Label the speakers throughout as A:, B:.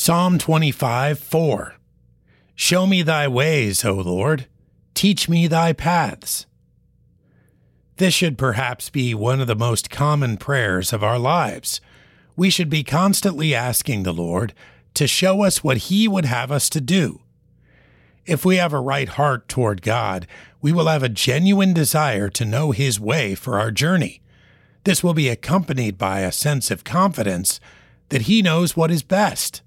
A: Psalm 25 4 Show me thy ways, O Lord, teach me thy paths. This should perhaps be one of the most common prayers of our lives. We should be constantly asking the Lord to show us what He would have us to do. If we have a right heart toward God, we will have a genuine desire to know His way for our journey. This will be accompanied by a sense of confidence that He knows what is best.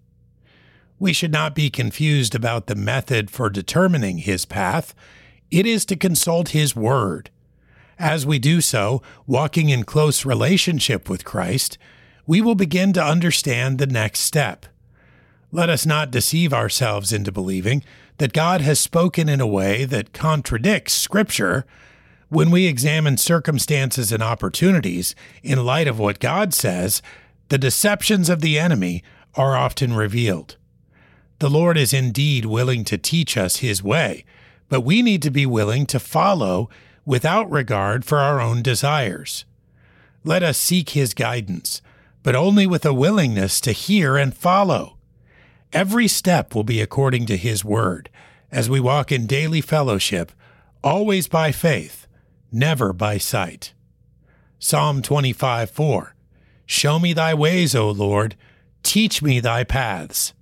A: We should not be confused about the method for determining His path. It is to consult His Word. As we do so, walking in close relationship with Christ, we will begin to understand the next step. Let us not deceive ourselves into believing that God has spoken in a way that contradicts Scripture. When we examine circumstances and opportunities in light of what God says, the deceptions of the enemy are often revealed. The Lord is indeed willing to teach us His way, but we need to be willing to follow without regard for our own desires. Let us seek His guidance, but only with a willingness to hear and follow. Every step will be according to His word, as we walk in daily fellowship, always by faith, never by sight. Psalm 25 4 Show me thy ways, O Lord, teach me thy paths.